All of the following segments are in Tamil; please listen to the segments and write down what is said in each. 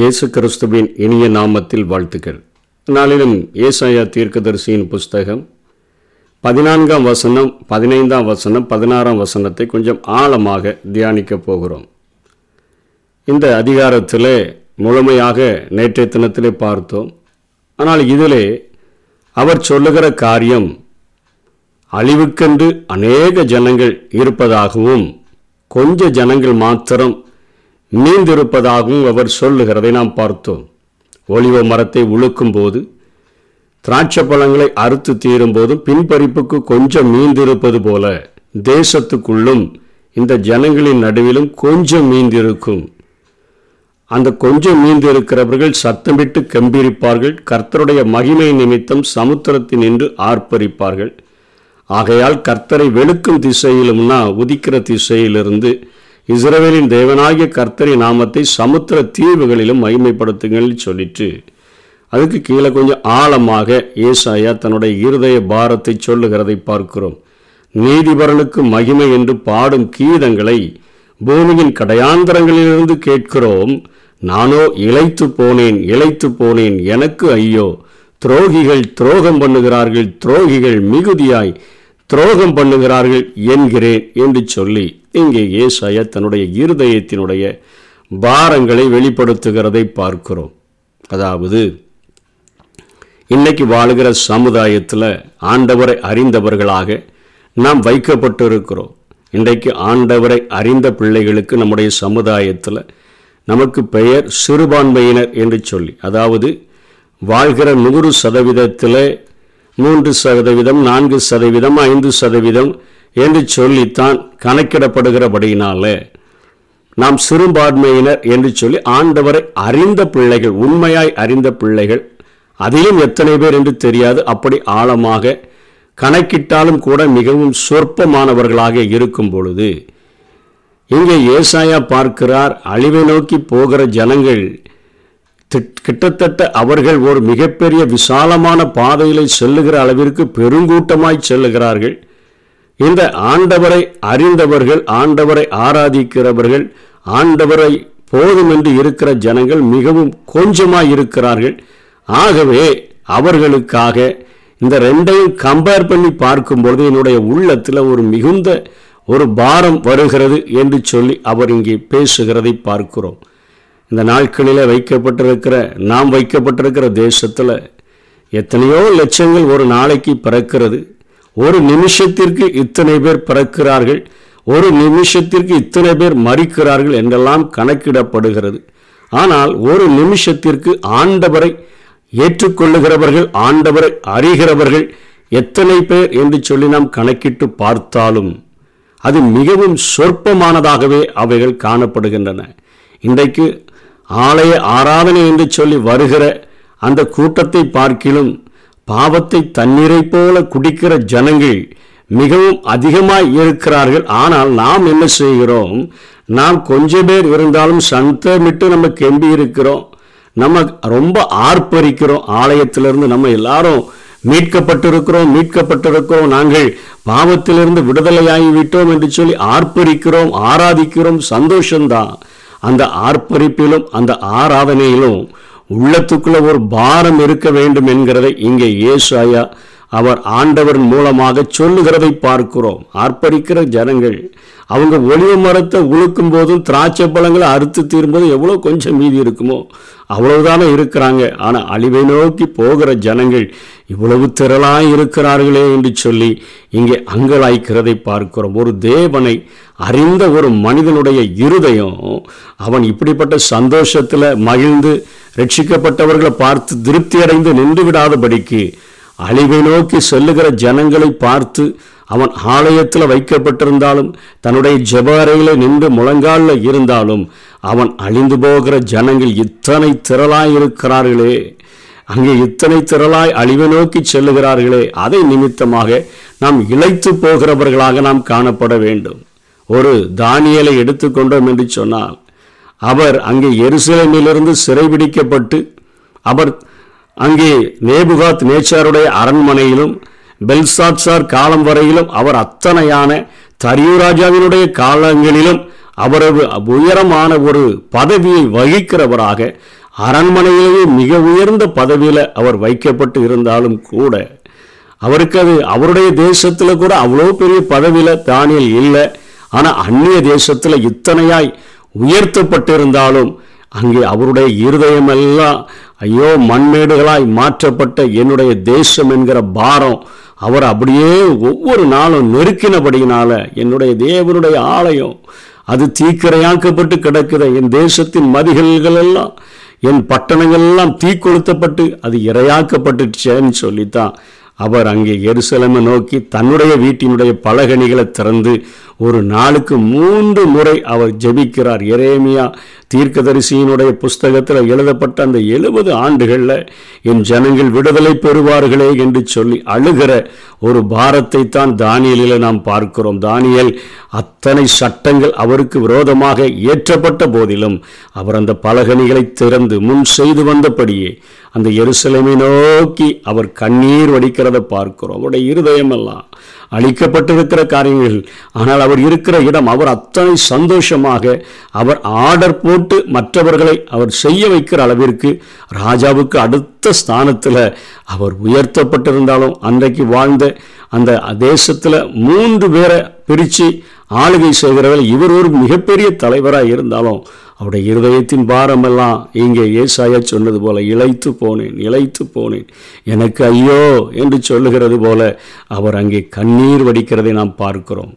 இயேசு கிறிஸ்துவின் இனிய நாமத்தில் வாழ்த்துக்கள். நாளிலும் ஏசாயா தீர்க்கதரிசியின் புஸ்தகம் பதினான்காம் வசனம் பதினைந்தாம் வசனம் பதினாறாம் வசனத்தை கொஞ்சம் ஆழமாக தியானிக்க போகிறோம். இந்த அதிகாரத்தில் முழுமையாக நேற்றைய தினத்திலே பார்த்தோம். ஆனால் இதிலே அவர் சொல்லுகிற காரியம் அழிவுக்கென்று அநேக ஜனங்கள் இருப்பதாகவும் கொஞ்ச ஜனங்கள் மாத்திரம் மீந்திருப்பதாகவும் அவர் சொல்லுகிறதை நாம் பார்த்தோம். ஒளிவ மரத்தை உழுக்கும் போது திராட்சை பழங்களை அறுத்து தீரும் போதும் பின்பறிப்புக்கு கொஞ்சம் மீந்திருப்பது போல தேசத்துக்குள்ளும் இந்த ஜனங்களின் நடுவிலும் கொஞ்சம் மீந்திருக்கும் அந்த கொஞ்சம் மீந்திருக்கிறவர்கள் சத்தமிட்டு கம்பீரிப்பார்கள் கர்த்தருடைய மகிமை நிமித்தம் சமுத்திரத்தில் நின்று ஆர்ப்பரிப்பார்கள். ஆகையால் கர்த்தரை வெளுக்கும் திசையிலும்னா உதிக்கிற திசையிலிருந்து இஸ்ரவேலின் தேவனாகிய கர்த்தரி நாமத்தை சமுத்திர தீவுகளிலும் மகிமைப்படுத்துங்கள் சொல்லிட்டு அதுக்கு கீழே கொஞ்சம் ஆழமாக ஏசாயா தன்னுடைய இருதய பாரத்தை சொல்லுகிறதை பார்க்கிறோம். நீதிபரனுக்கு மகிமை என்று பாடும் கீதங்களை பூமியின் கடையாந்தரங்களிலிருந்து கேட்கிறோம். நானோ இழைத்து போனேன் இழைத்து போனேன் எனக்கு ஐயோ துரோகிகள் துரோகம் பண்ணுகிறார்கள் துரோகிகள் மிகுதியாய் துரோகம் பண்ணுகிறார்கள் என்கிறேன் என்று சொல்லி இங்கே ஏசாயா தன்னுடைய இருதயத்தினுடைய பாரங்களை வெளிப்படுத்துகிறதை பார்க்கிறோம். அதாவது இன்னைக்கு வாழ்கிற சமுதாயத்தில் ஆண்டவரை அறிந்தவர்களாக நாம் வைக்கப்பட்டு இருக்கிறோம் இன்றைக்கு ஆண்டவரை அறிந்த பிள்ளைகளுக்கு நம்முடைய சமுதாயத்தில் நமக்கு பெயர் சிறுபான்மையினர் என்று சொல்லி அதாவது வாழ்கிற நூறு சதவீதத்தில் மூன்று சதவீதம் நான்கு சதவீதம் ஐந்து சதவீதம் என்று சொல்லித்தான் கணக்கிடப்படுகிறபடியினால நாம் சிறுபான்மையினர் என்று சொல்லி ஆண்டவரை அறிந்த பிள்ளைகள் உண்மையாய் அறிந்த பிள்ளைகள் அதிலும் எத்தனை பேர் என்று தெரியாது. அப்படி ஆழமாக கணக்கிட்டாலும் கூட மிகவும் சொற்பமானவர்களாக இருக்கும் பொழுது இங்கே ஏசாயா பார்க்கிறார் அழிவை நோக்கி போகிற ஜனங்கள் கிட்டத்தட்ட அவர்கள் ஒரு மிகப்பெரிய விசாலமான பாதையிலே செல்லுகிற அளவிற்கு பெருங்கூட்டமாய் செல்லுகிறார்கள். இந்த ஆண்டவரை அறிந்தவர்கள் ஆண்டவரை ஆராதிக்கிறவர்கள் ஆண்டவரை போதும் என்று இருக்கிற ஜனங்கள் மிகவும் கொஞ்சமாய் இருக்கிறார்கள். ஆகவே அவர்களுக்காக இந்த ரெண்டையும் கம்பேர் பண்ணி பார்க்கும்பொழுது என்னுடைய உள்ளத்தில் ஒரு மிகுந்த ஒரு பாரம் வருகிறது என்று சொல்லி அவர் இங்கே பேசுகிறதை பார்க்கிறோம். இந்த நாட்களில் வைக்கப்பட்டிருக்கிற நாம் வைக்கப்பட்டிருக்கிற தேசத்தில் எத்தனையோ லட்சங்கள் ஒரு நாளைக்கு பிறக்கிறது. ஒரு நிமிஷத்திற்கு இத்தனை பேர் பிறக்கிறார்கள். ஒரு நிமிஷத்திற்கு இத்தனை பேர் மறிக்கிறார்கள் என்றெல்லாம் கணக்கிடப்படுகிறது. ஆனால் ஒரு நிமிஷத்திற்கு ஆண்டவரை ஏற்றுக்கொள்ளுகிறவர்கள் ஆண்டவரை அறிகிறவர்கள் எத்தனை பேர் என்று சொல்லி நாம் கணக்கிட்டு பார்த்தாலும் அது மிகவும் சொற்பமானதாகவே அவைகள் காணப்படுகின்றன. இன்றைக்கு ஆலய ஆராதனை என்று சொல்லி வருகிற அந்த கூட்டத்தை பார்க்கிலும் பாவத்தை தண்ணீரைப் போல குடிக்கிற ஜனங்கள் மிகவும் அதிகமாய் இருக்கிறார்கள். ஆனால் நாம் என்ன செய்கிறோம்? நாம் கொஞ்ச பேர் இருந்தாலும் சந்தமிட்டு நம்ம கெம்பி இருக்கிறோம். நம்ம ரொம்ப ஆர்ப்பரிக்கிறோம். ஆலயத்திலிருந்து நம்ம எல்லாரும் மீட்கப்பட்டிருக்கிறோம் மீட்கப்பட்டிருக்கிறோம். நாங்கள் பாவத்திலிருந்து விடுதலையாகிவிட்டோம் என்று சொல்லி ஆர்ப்பரிக்கிறோம் ஆராதிக்கிறோம். சந்தோஷம்தான். அந்த ஆர்ப்பரிப்பிலும் அந்த ஆராதனையிலும் உள்ளத்துக்குள்ள ஒரு பாரம் இருக்க வேண்டும் என்கிறதை இங்கே ஏசாயா அவர் ஆண்டவரின் மூலமாக சொல்லுகிறதை பார்க்கிறோம். ஆர்ப்பரிக்கிற ஜனங்கள் அவங்க ஒளிவு மரத்தை உழுக்கும் போதும் திராட்சை பழங்களை அறுத்து தீரும்போதும் எவ்வளோ கொஞ்சம் மீதி இருக்குமோ அவ்வளவுதானே இருக்கிறாங்க. ஆனால் அழிவை நோக்கி போகிற ஜனங்கள் இவ்வளவு திரளாக இருக்கிறார்களே என்று சொல்லி இங்கே அங்கலாய்க்கிறதை பார்க்கிறோம். ஒரு தேவனை அறிந்த ஒரு மனிதனுடைய இருதயம் அவன் இப்படிப்பட்ட சந்தோஷத்தில் மகிழ்ந்து ரட்சிக்கப்பட்டவர்களை பார்த்து திருப்தி அடைந்து நின்று விடாதபடிக்கு அழிவை நோக்கி செல்லுகிற ஜனங்களை பார்த்து அவன் ஆலயத்தில் வைக்கப்பட்டிருந்தாலும் தன்னுடைய ஜெப நின்று முழங்காலில் இருந்தாலும் அவன் அழிந்து போகிற ஜனங்கள் இத்தனை திரளாய் இருக்கிறார்களே. அங்கே இத்தனை திரளாய் அழிவை நோக்கி செல்லுகிறார்களே. அதை நிமித்தமாக நாம் இழைத்து போகிறவர்களாக நாம் காணப்பட வேண்டும். ஒரு தானியலை எடுத்துக்கொண்டோம் என்று சொன்னால் அவர் அங்கே எருசலேமிலிருந்து சிறைபிடிக்கப்பட்டு அவர் அங்கே நேபுகாத் நேச்சாருடைய அரண்மனையிலும் பெல்சாத்சார் காலம் வரையிலும் அவர் அத்தனையான தரியுராஜாவினுடைய காலங்களிலும் அவரது உயரமான ஒரு பதவியை வகிக்கிறவராக அரண்மனையிலேயே மிக உயர்ந்த பதவியில் அவர் வைக்கப்பட்டு இருந்தாலும் கூட அவருக்கு அது அவருடைய தேசத்தில் கூட அவ்வளோ பெரிய பதவியில் தானியல் இல்லை. ஆனால் அந்நிய தேசத்தில் இத்தனையாய் உயர்த்தப்பட்டிருந்தாலும் அங்கே அவருடைய இருதயமெல்லாம் ஐயோ மண்மேடுகளாய் மாற்றப்பட்ட என்னுடைய தேசம் என்கிற பாரம் அவர் அப்படியே ஒவ்வொரு நாளும் நெருக்கினபடியினால என்னுடைய தேவனுடைய ஆலயம் அது தீக்கிரையாக்கப்பட்டு கிடக்கிற என் தேசத்தின் மதிகள்கள் எல்லாம் என் பட்டணங்கள் எல்லாம் தீ கொளுத்தப்பட்டு அது இரையாக்கப்பட்டுச்சேன்னு சொல்லித்தான். அவர் அங்கே எருசலமை நோக்கி தன்னுடைய வீட்டினுடைய பலகணிகளை திறந்து ஒரு நாளுக்கு மூன்று முறை அவர் ஜெபிக்கிறார். எரேமியா தீர்க்கதரிசியினுடைய புஸ்தகத்தில் எழுதப்பட்ட அந்த எழுபது ஆண்டுகளில் என் ஜனங்கள் விடுதலை பெறுவார்களே என்று சொல்லி அழுகிற ஒரு பாரத்தை தான் தானியலில் நாம் பார்க்கிறோம். தானியல் அத்தனை சட்டங்கள் அவருக்கு விரோதமாக இயற்றப்பட்ட போதிலும் அவர் அந்த பலகணிகளை திறந்து முன் செய்து வந்தபடியே அந்த எருசலேமை நோக்கி அவர் கண்ணீர் வடிக்கிறத பார்க்கிறோம். அவருடைய இருதயமெல்லாம் அளிக்கப்பட்டிருக்கிற காரியங்கள். ஆனால் அவர் இருக்கிற இடம் அவர் அத்தனை சந்தோஷமாக அவர் ஆர்டர் போட்டு மற்றவர்களை அவர் செய்ய வைக்கிற அளவிற்கு ராஜாவுக்கு அடுத்த ஸ்தானத்தில் அவர் உயர்த்தப்பட்டிருந்தாலும் அன்றைக்கு வாழ்ந்த அந்த தேசத்தில் மூன்று பேரை பிரித்து ஆளுகை செய்கிறவர்கள் இவர் ஒரு மிகப்பெரிய தலைவராக இருந்தாலும் அவருடைய இருதயத்தின் பாரமெல்லாம் இங்கே ஏசாயா சொன்னது போல இழைத்து போனேன் இழைத்து போனேன். எனக்கு ஐயோ என்று சொல்லுகிறது போல அவர் அங்கே கண்ணீர் வடிக்கிறதை நாம் பார்க்கிறோம்.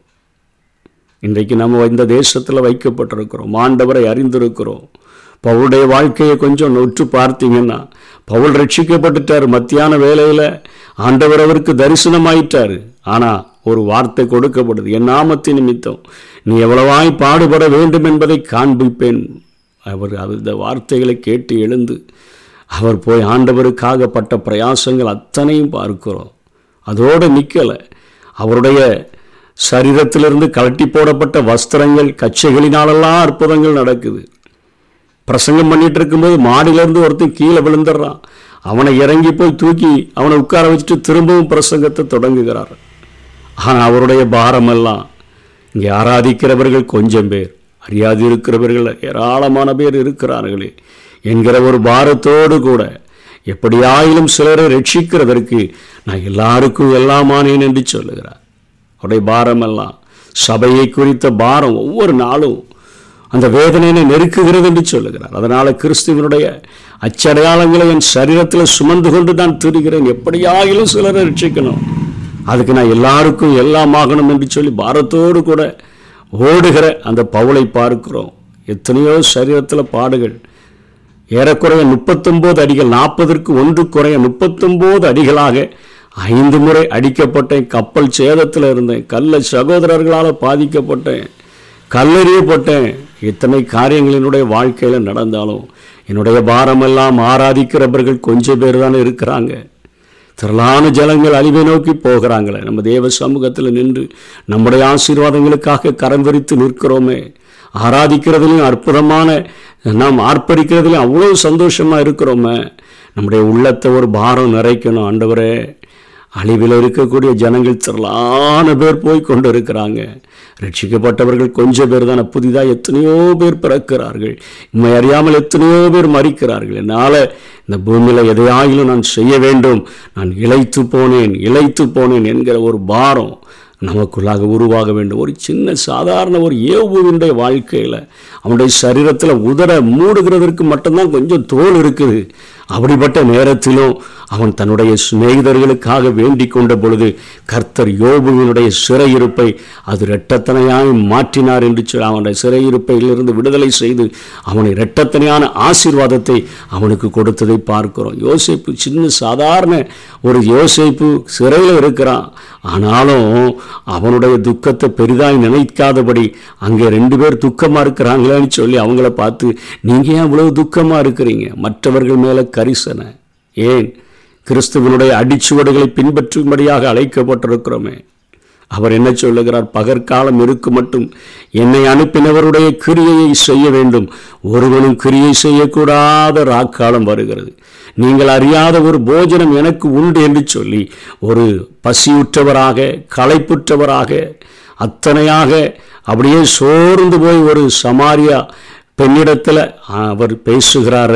இன்றைக்கு நம்ம இந்த தேசத்தில் வைக்கப்பட்டிருக்கிறோம் ஆண்டவரை அறிந்திருக்கிறோம். அவருடைய வாழ்க்கையை கொஞ்சம் நொற்று பார்த்தீங்கன்னா பவுல் ரட்சிக்கப்பட்டுட்டார் மத்தியான வேலையில் ஆண்டவர் அவருக்கு தரிசனமாயிட்டார். ஆனால் ஒரு வார்த்தை கொடுக்கப்படுது. என் நாமத்தின் நிமித்தம் நீ எவ்வளவாய் பாடுபட வேண்டும் என்பதை காண்பிப்பேன். அவர் அது இந்த வார்த்தைகளை கேட்டு எழுந்து அவர் போய் ஆண்டவருக்காக பட்ட பிரயாசங்கள் அத்தனையும் பார்க்கிறோம். அதோடு நிற்கலை அவருடைய சரீரத்திலிருந்து கலட்டி போடப்பட்ட வஸ்திரங்கள் கச்சைகளினாலெல்லாம் அற்புதங்கள் நடக்குது. பிரசங்கம் பண்ணிட்டு இருக்கும்போது மாடியிலேருந்து ஒருத்தன் கீழே விழுந்துடுறான் அவனை இறங்கி போய் தூக்கி அவனை உட்கார வச்சுட்டு திரும்பவும் பிரசங்கத்தை தொடங்குகிறார். ஆனால் அவருடைய பாரமெல்லாம் இங்கே ஆராதிக்கிறவர்கள் கொஞ்சம் பேர் அறியாது இருக்கிறவர்கள் ஏராளமான பேர் இருக்கிறார்களே என்கிற ஒரு பாரத்தோடு கூட எப்படியாயிலும் சிலரை ரட்சிக்கிறதற்கு நான் எல்லாருக்கும் எல்லாமானேன் என்று சொல்லுகிறார். அவருடைய பாரமெல்லாம் சபையை குறித்த பாரம் ஒவ்வொரு நாளும் அந்த வேதனையினை நெருக்குகிறது என்று சொல்லுகிறார். அதனால் கிறிஸ்துவனுடைய அச்சடையாளங்களை என் சரீரத்தில் சுமந்து கொண்டு நான் திரிகிறேன். எப்படியாகிலும் சிலரை ரட்சிக்கணும். அதுக்கு நான் எல்லாருக்கும் எல்லாம் ஆகணும் என்று சொல்லி பாரத்தோடு கூட ஓடுகிற அந்த பவுளை பார்க்கிறோம். எத்தனையோ சரீரத்தில் பாடுகள். ஏறக்குறைய முப்பத்தொம்போது அடிகள் நாற்பதற்கு ஒன்று குறைய முப்பத்தொம்போது அடிகளாக ஐந்து முறை அடிக்கப்பட்டேன். கப்பல் சேதத்தில் இருந்தேன். கல்ல சகோதரர்களால் பாதிக்கப்பட்டேன். கல்லறியப்பட்டேன். இத்தனை காரியங்கள் என்னுடைய வாழ்க்கையில் நடந்தாலும் என்னுடைய பாரமெல்லாம் ஆராதிக்கிறவர்கள் கொஞ்சம் பேர் தானே இருக்கிறாங்க. திரளான ஜலங்கள் அழிவை நோக்கி போகிறாங்களே. நம்ம தேவ சமூகத்தில் நின்று நம்முடைய ஆசீர்வாதங்களுக்காக கரம் விரித்து நிற்கிறோமே. ஆராதிக்கிறதுலையும் அற்புதமான நாம் ஆர்ப்பரிக்கிறதுலையும் அவ்வளோ சந்தோஷமாக இருக்கிறோமே. நம்முடைய உள்ளத்தை ஒரு பாரம் நிறைக்கணும் ஆண்டவரே. அழிவில் இருக்கக்கூடிய ஜனங்கள் திரளான பேர் போய் கொண்டு இருக்கிறாங்க ரட்சிக்கப்பட்டவர்கள் கொஞ்சம் பேர் தானே புதிதாக எத்தனையோ பேர் பிறக்கிறார்கள். உண்மை அறியாமல் எத்தனையோ பேர் மறிக்கிறார்கள். என்னால் இந்த பூமியில் எதையாயிலும் நான் செய்ய வேண்டும். நான் இழைத்து போனேன் இழைத்து போனேன் என்கிற ஒரு பாரம் நமக்குள்ளாக உருவாக வேண்டும். ஒரு சின்ன சாதாரண ஒரு ஏவுவினுடைய வாழ்க்கையில் அவனுடைய சரீரத்தில் உதர மூடுகிறதற்கு மட்டும்தான் கொஞ்சம் தோல் இருக்குது. அப்படிப்பட்ட நேரத்திலும் அவன் தன்னுடைய சிநேகிதர்களுக்காக வேண்டிக் கொண்ட பொழுது கர்த்தர் யோபுவினுடைய சிறையிருப்பை அது இரட்டத்தனையாய் மாற்றினார் என்று சொல்லி அவனுடைய சிறையிருப்பையிலிருந்து விடுதலை செய்து அவனை இரட்டத்தனையான ஆசீர்வாதத்தை அவனுக்கு கொடுத்ததை பார்க்கிறோம். யோசிப்பு சின்ன சாதாரண ஒரு யோசிப்பு சிறையில் இருக்கிறான். ஆனாலும் அவனுடைய துக்கத்தை பெரிதாய் நினைக்காதபடி அங்கே ரெண்டு பேர் துக்கமாக இருக்கிறாங்களேன்னு சொல்லி அவங்கள பார்த்து நீங்கள் ஏன் இவ்வளவு துக்கமாக இருக்கிறீங்க? மற்றவர்கள் மேலே கரிசன. ஏன்? கிறிஸ்துவனுடைய அடிச்சுவடுகளை பின்பற்றும்படியாக அழைக்கப்பட்டிருக்கிறோமே. அவர் என்ன சொல்லுகிறார்? பகற்காலம் இருக்கு மட்டும். என்னை அனுப்பினவருடைய கிரியையை செய்ய வேண்டும். ஒருவனும் கிரியை செய்யக்கூடாத ராக்காலம் வருகிறது. நீங்கள் அறியாத ஒரு போஜனம் எனக்கு உண்டு என்று சொல்லி ஒரு பசியுற்றவராக களைப்புற்றவராக அத்தனையாக அப்படியே சோர்ந்து போய் ஒரு சமாரியா பெண்ணிடத்தில் அவர் பேசுகிறார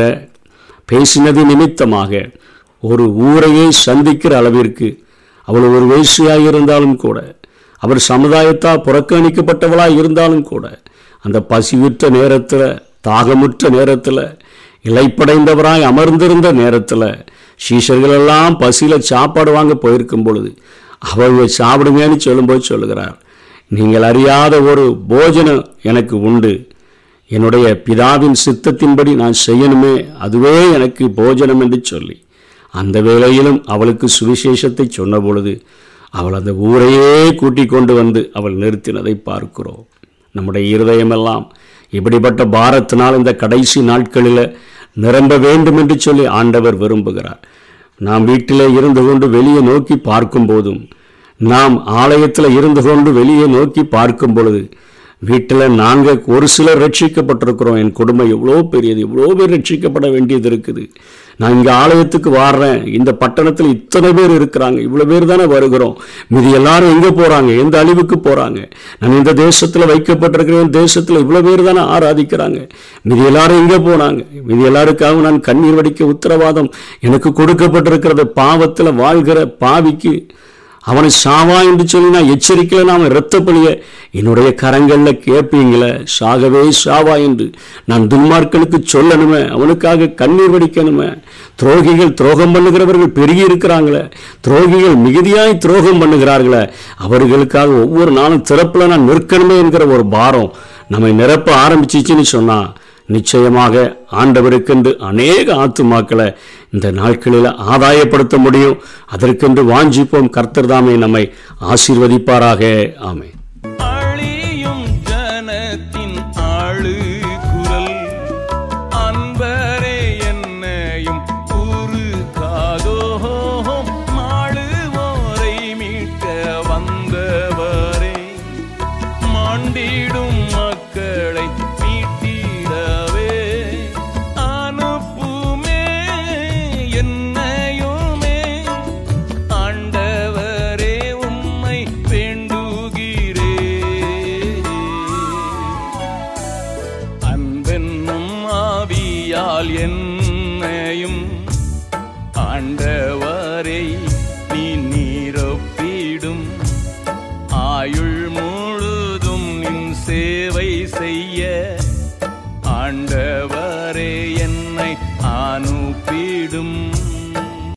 பேசினது நிமித்தமாக ஒரு ஊரையே சந்திக்கிற அளவிற்கு அவள் ஒரு வேசியாக இருந்தாலும் கூட அவர் சமுதாயத்தால் புறக்கணிக்கப்பட்டவளாக இருந்தாலும் கூட அந்த பசியுற்ற நேரத்தில் தாகமுற்ற நேரத்தில் இலைப்படைந்தவராய் அமர்ந்திருந்த நேரத்தில் சீஷர்களெல்லாம் பசியில் சாப்பாடு வாங்க போயிருக்கும் பொழுது அவள் சாப்பிடுங்கன்னு சொல்லும்போது சொல்லுகிறார். நீங்கள் அறியாத ஒரு போஜனம் எனக்கு உண்டு. என்னுடைய பிதாவின் சித்தத்தின்படி நான் செய்யணுமே அதுவே எனக்கு போஜனம் என்று சொல்லி. அந்த வேளையிலும் அவளுக்கு சுவிசேஷத்தை சொன்ன பொழுது அவள் அந்த ஊரையே கூட்டிக் கொண்டு வந்து அவள் நிறுத்தினதை பார்க்கிறோம். நம்முடைய இருதயமெல்லாம் இப்படிப்பட்ட பாரத்தினால் இந்த கடைசி நாட்களில் நிரம்ப வேண்டும் என்று சொல்லி ஆண்டவர் விரும்புகிறார். நாம் வீட்டிலே இருந்து கொண்டு வெளியே நோக்கி பார்க்கும் போதும் நாம் ஆலயத்தில் இருந்து கொண்டு வெளியே நோக்கி பார்க்கும் பொழுது வீட்டில் நாங்கள் ஒரு சிலர் ரட்சிக்கப்பட்டிருக்கிறோம். என் குடும்பம் எவ்வளோ பெரியது எவ்வளோ பேர் ரட்சிக்கப்பட வேண்டியது இருக்குது. நான் இங்கே ஆலயத்துக்கு வாடுறேன் இந்த பட்டணத்தில் இத்தனை பேர் இருக்கிறாங்க. இவ்வளோ பேர் தானே வருகிறோம். மீது எல்லாரும் எங்கே போகிறாங்க எந்த அழிவுக்கு போகிறாங்க நான் இந்த தேசத்தில் வைக்கப்பட்டிருக்கிறேன். தேசத்தில் இவ்வளோ பேர் தானே ஆராதிக்கிறாங்க. மீது எல்லாரும் எங்கே போனாங்க? மீது எல்லாருக்காகவும் நான் கண்ணீர் வடிக்க உத்தரவாதம் எனக்கு கொடுக்கப்பட்டிருக்கிறது பாவத்தில் வாழ்கிற பாவிக்கு அவனை சாவா என்று சொல்லி நான் எச்சரிக்கல நான் இரத்த என்னுடைய கரங்களில் கேட்பீங்களே சாகவே சாவா என்று. நான் துன்மார்களுக்கு சொல்லணுமே அவனுக்காக கண்ணீர் வடிக்கணுமே. துரோகிகள் துரோகம் பண்ணுகிறவர்கள் பெருகி இருக்கிறாங்களே. துரோகிகள் மிகுதியாய் துரோகம் பண்ணுகிறார்களே. அவர்களுக்காக ஒவ்வொரு நாளும் திறப்பில் நான் நிற்கணுமே என்கிற ஒரு பாரம் நம்மை நிரப்ப ஆரம்பிச்சிச்சுன்னு சொன்னால் நிச்சயமாக ஆண்டவருக்கென்று அநேக ஆத்துமாக்களை இந்த நாட்களில் ஆதாயப்படுத்த முடியும். அதற்கென்று வாஞ்சிப்போம். கர்த்தர்தாமே நம்மை ஆசீர்வதிப்பாராக. ஆமை